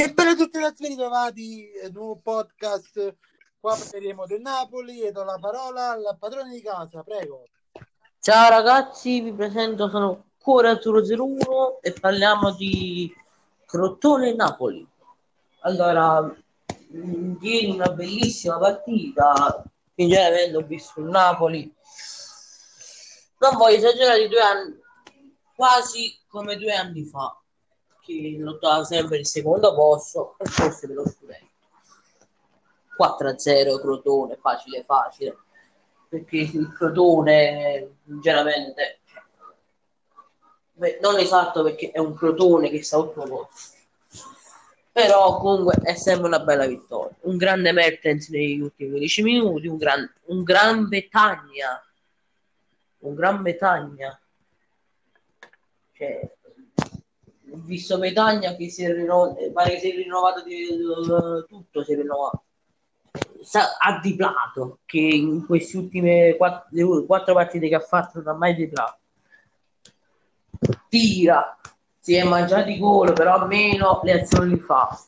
E a tutti ragazzi, ben ritrovati un nuovo podcast. Qua parleremo del Napoli e do la parola al padrone di casa, prego. Ciao ragazzi, vi presento, sono Cuore 001 e parliamo di Crotone Napoli. Allora, ieri una bellissima partita, sinceramente ho visto il Napoli, non voglio esagerare, di due anni, quasi come due anni fa, che lottava sempre il secondo posto e forse per lo scudetto. 4-0 Crotone, facile facile, perché il Crotone, sinceramente, beh, non esatto perché è un Crotone che sta otto posto, però comunque è sempre una bella vittoria. Un grande Mertens negli ultimi 15 minuti, un gran, un gran Betagna, un gran Betagna. Cioè, ho visto Betagna che si è rinnovato, pare che si è rinnovato di, eh, tutto, si è rinnovato. Sa- ha diplato che in queste ultime quattro, quattro partite che ha fatto non ha mai diplato. Tira, si è mangiato i gol, però almeno le azioni li fa.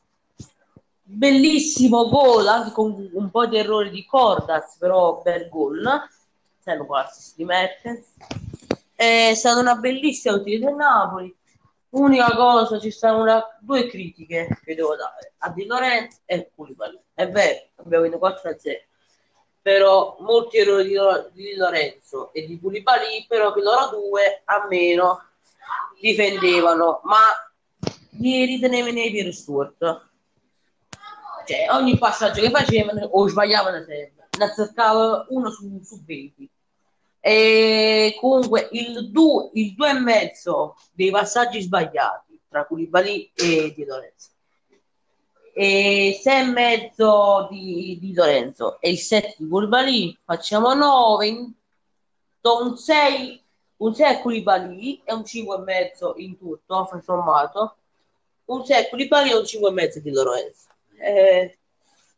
Bellissimo gol, anche con un po' di errori di Cordas, però bel gol. Sempre con l'assist di Mertens. È stata una bellissima utilità del Napoli. Unica cosa, ci stanno una, due critiche che devo dare a Di Lorenzo e a Koulibaly. È vero, abbiamo vinto 4-0, però molti errori di, di Lorenzo e di Koulibaly, però che loro due almeno difendevano, ma ieri tenevano i Piero Stewart. Cioè, ogni passaggio che facevano o sbagliavano sempre, ne azzeccava uno su, su 20. E comunque il 2 il due e mezzo dei passaggi sbagliati tra Koulibaly e Di Lorenzo. E 6 e mezzo di, di Lorenzo e il 7 di Koulibaly facciamo 9 un 6 un 6 a Koulibaly e un 5 e mezzo in tutto sommato. Un 6 a Koulibaly e un 5 e mezzo di Lorenzo. Eh,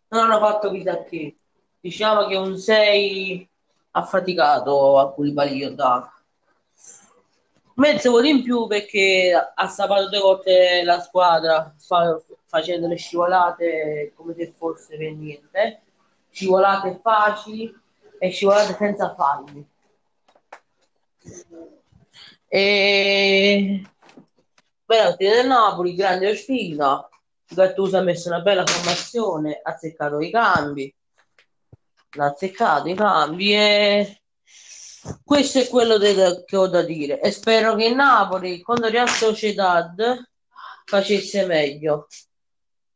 non hanno fatto chissà che. Diciamo che un 6 affaticato a Koulibaly io da mezzo voto in più perché ha salvato due volte la squadra fa- facendo le scivolate come se fosse per niente. Scivolate facili e scivolate senza falli. E penalti del Napoli grande sfida. Gattuso ha messo una bella formazione ha azzeccato i cambi l'ha azzeccato i cambi e questo è quello de- che ho da dire. E spero che Napoli contro Real Sociedad facesse meglio.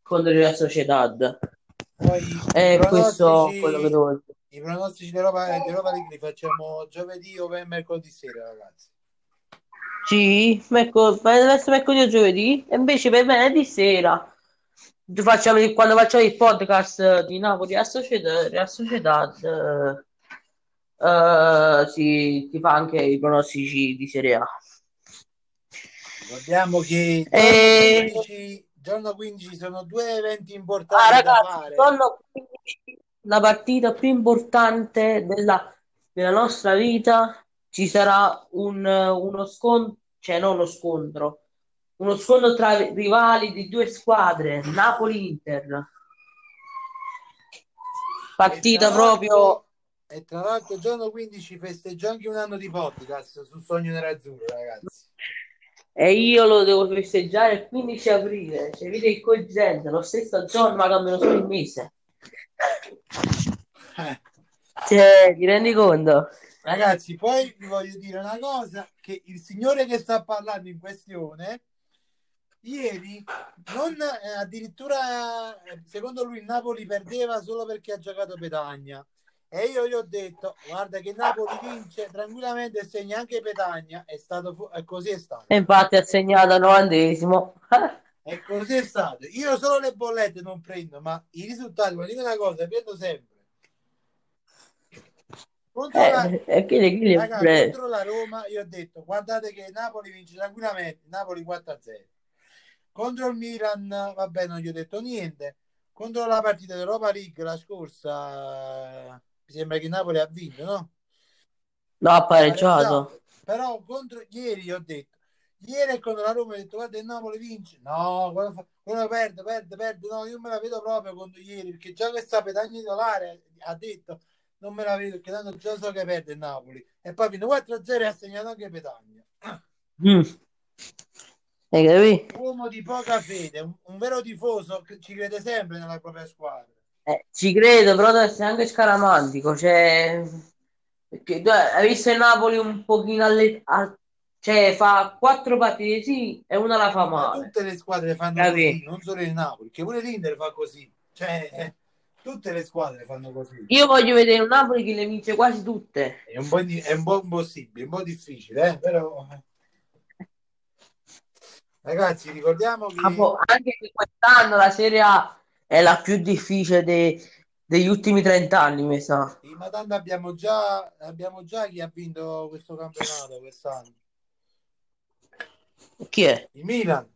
Contro Real Sociedad. Poi e i questo è quello che devo dire. i pronostici dell'Europa, dell'Europa League li facciamo giovedì o mercoledì sera, ragazzi. sì, mercol- deve essere mercoledì o giovedì? E invece per venerdì sera facciamo quando facciamo il podcast di Napoli Real Sociedad eh, eh, si, si fa anche i pronostici di Serie A. Ricordiamo che E- giorno 15, giorno 15 sono due eventi Ah, importanti da ragazzi, giorno 15, la partita più importante della, della nostra vita ci sarà un, uno scontro, cioè non uno scontro, uno scontro tra rivali di due squadre, Napoli-Inter. Partita E proprio E tra l'altro, il giorno 15 festeggio anche un anno di podcast su Sogno Nerazzurro, ragazzi. e io lo devo festeggiare il 15 aprile, cioè vedi il coincidente, lo stesso giorno ma cambiano solo il mese. Eh, Cioè, ti rendi conto? Ragazzi, poi vi voglio dire una cosa, che il signore che sta parlando in questione, ieri, non, eh, addirittura, eh, secondo lui, il Napoli perdeva solo perché ha giocato Petagna. E io gli ho detto, guarda che Napoli vince tranquillamente e segna anche Petagna. È stato fu- e così è stato. E infatti ha segnato al novantesimo. E così è stato. Io solo le bollette non prendo, ma i risultati, ma dico una cosa, prendo sempre. Contro la, Eh, quindi, quindi- Raga, eh, contro la Roma io ho detto guardate che Napoli vince tranquillamente Napoli 4-0 contro il Milan vabbè non gli ho detto niente contro la partita dell'Europa League la scorsa mi sembra che Napoli ha vinto no? no, ha Pareggiato. però contro ieri ho detto Ieri contro la Roma ha detto guarda il Napoli vince. No, quello, fa- quello perde, perde, perde. No, io me la vedo proprio contro ieri perché già questa pedagna titolare ha detto non me la vedo perché tanto già so che perde il Napoli. E poi fino 4-0 e ha segnato anche Petagna. Mm. Hai capito? Uomo di poca fede, un, un vero tifoso che ci crede sempre nella propria squadra. Eh, ci credo, però deve essere anche scaramantico. Cioè, perché tu hai visto il Napoli un pochino alle, a- cioè fa quattro partite sì e una la fa Ma male. tutte le squadre fanno Capì? così, non solo il Napoli, che pure l'Inter fa così. Cioè, eh, tutte le squadre fanno così. Io voglio vedere un Napoli che le vince quasi tutte. È un po', di- è un po' impossibile, un po' difficile, eh, però... Ragazzi, ricordiamo che... Anche che quest'anno la Serie A è la più difficile dei- degli ultimi 30 anni, mi sa. Sì, ma tanto abbiamo già, abbiamo già chi ha vinto questo campionato quest'anno. Chi è? Il Milan.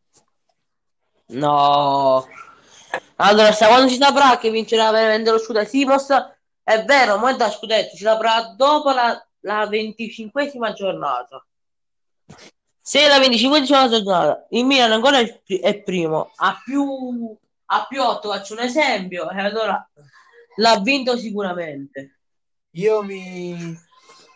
No. Allora, sta quando ci saprà che vincerà veramente lo scudetto Simos, è vero, ma è da scudetto, ci saprà dopo la, la 25esima giornata. Se la 25esima giornata il Milan ancora è, è primo, ha più, ha più 8, faccio un esempio, e allora l'ha vinto sicuramente. Io mi,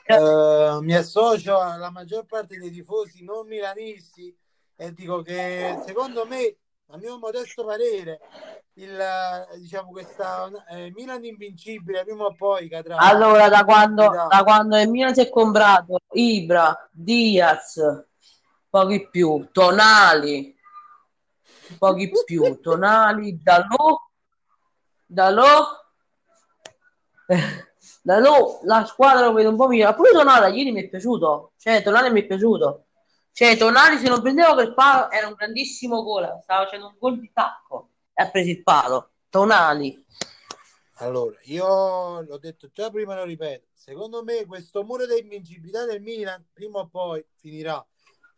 eh, mi associo alla maggior parte dei tifosi non milanisti e dico che secondo me, a mio modesto parere, il, eh, diciamo questa eh, Milan invincibile prima o poi cadrà. Allora, da quando, da quando il Milan si è comprato Ibra, Diaz, pochi più, Tonali, pochi più, Tonali, Dalò, Dalò, eh, Dalò, la squadra lo vedo un po' migliore. Pure Tonali ieri mi è piaciuto, cioè Tonali mi è piaciuto. Cioè Tonali se non prendeva quel palo era un grandissimo gol, stava facendo un gol di tacco e ha preso il palo. Tonali. Allora, io l'ho detto già prima, lo ripeto, secondo me questo muro di invincibilità del Milan prima o poi finirà,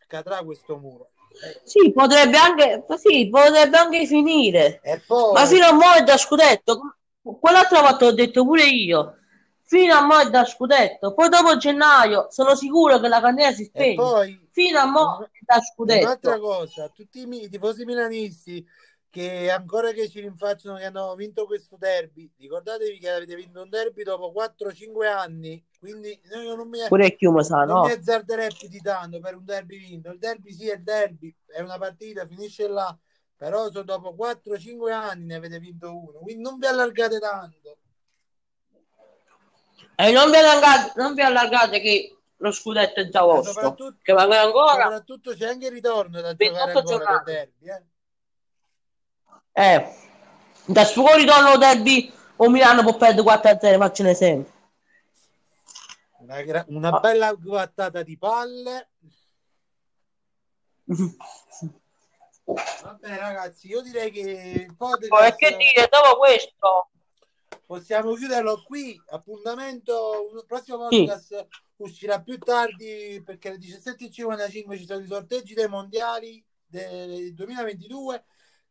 cadrà questo muro. Eh, Sì, potrebbe anche, sì, potrebbe anche finire. Poi... Ma fino a mo' è da scudetto. Quell'altra volta l'ho detto pure io. Fino a mo' è da scudetto. Poi dopo gennaio sono sicuro che la candela si spegne. poi Fino a mo' è da un'altra scudetto. cosa, tutti i, i tifosi milanisti che ancora che ci rinfacciano che hanno vinto questo derby, ricordatevi che avete vinto un derby dopo 4-5 anni, quindi io non mi, Pure Chiumo sa, non no? mi azzarderei più di tanto per un derby vinto. Il derby sì è il derby, è una partita, finisce là, però so dopo 4-5 anni ne avete vinto uno, quindi non vi allargate tanto. E non vi allargate, non vi allargate che lo scudetto è già E vostro. soprattutto, Che manca ancora. soprattutto c'è anche il ritorno da 28 giocare ancora del giornate. derby, eh. Eh, da suo ritorno derby o Milano può perdere 4-0, faccio un esempio. Una, una bella guattata di palle. Vabbè, ragazzi, io direi che il podcast che dire, dopo questo, possiamo chiuderlo qui. Appuntamento, il prossimo Sì. podcast uscirà più tardi perché alle 17.55 ci sono i sorteggi dei mondiali del 2022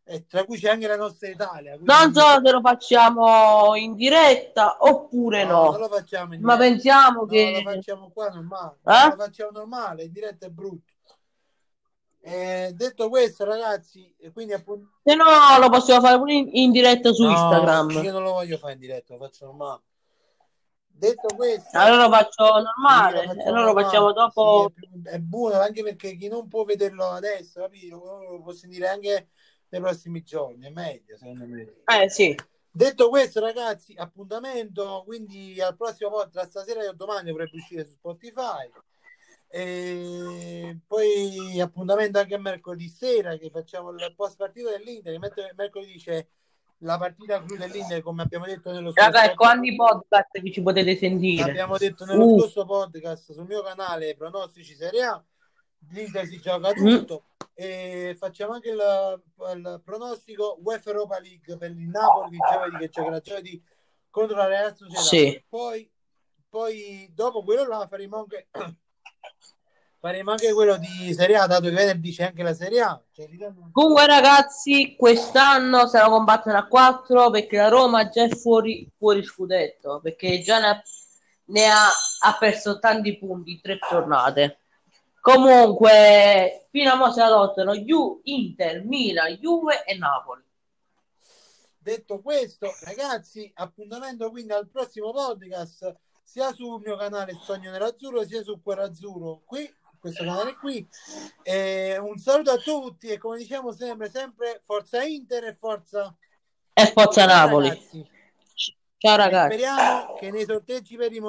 e tra cui c'è anche la nostra Italia. quindi- non so se lo facciamo in diretta oppure No, no, non lo facciamo in ma pensiamo No, che... lo facciamo qua normale. Eh? Lo facciamo normale, in diretta è brutto. Eh, detto questo, ragazzi, e quindi appunto. Se no lo possiamo fare pure in, in diretta su No, Instagram. Io non lo voglio fare in diretta, lo faccio normale. Detto questo, Allora lo faccio sì, lo normale, facciamo allora lo facciamo dopo... Sì, è, più- è buono anche perché chi non può vederlo adesso, capito? Lo può sentire anche nei prossimi giorni. È meglio, secondo me. Eh sì, Detto questo, ragazzi, appuntamento quindi al prossimo podcast stasera o domani dovrebbe uscire su Spotify. E poi appuntamento anche mercoledì sera che facciamo il post partita dell'Inter. Mercoledì c'è la partita clou dell'Inter, come abbiamo detto nello scorso raga, quanti podcast che ci potete sentire? Abbiamo detto nello Uh. scorso podcast sul mio canale pronostici Serie A. L'Inter si gioca Mm. E facciamo anche il, il pronostico UEFA Europa League per il Napoli di giovedì che giocherà giovedì contro la Real Sociedad. Sì. Poi, poi dopo quello là faremo anche faremo anche quello di Serie A, dato che venerdì c'è anche la Serie A. Cioè, Comunque ragazzi, quest'anno sarà combattere a 4 perché la Roma già è fuori, fuori scudetto, perché già ne ha, ne ha, ha perso tanti punti in tre giornate. Comunque, fino a mo' si adottano Ju, Inter, Milan, Juve e Napoli. Detto questo, ragazzi, appuntamento quindi al prossimo podcast, sia sul mio canale Sogno Nerazzurro, sia su Querazzurro, qui, questo canale qui. E un saluto a tutti e come diciamo sempre, sempre forza Inter e forza, E forza Napoli. ragazzi. Ciao ragazzi. Speriamo che nei sorteggi per i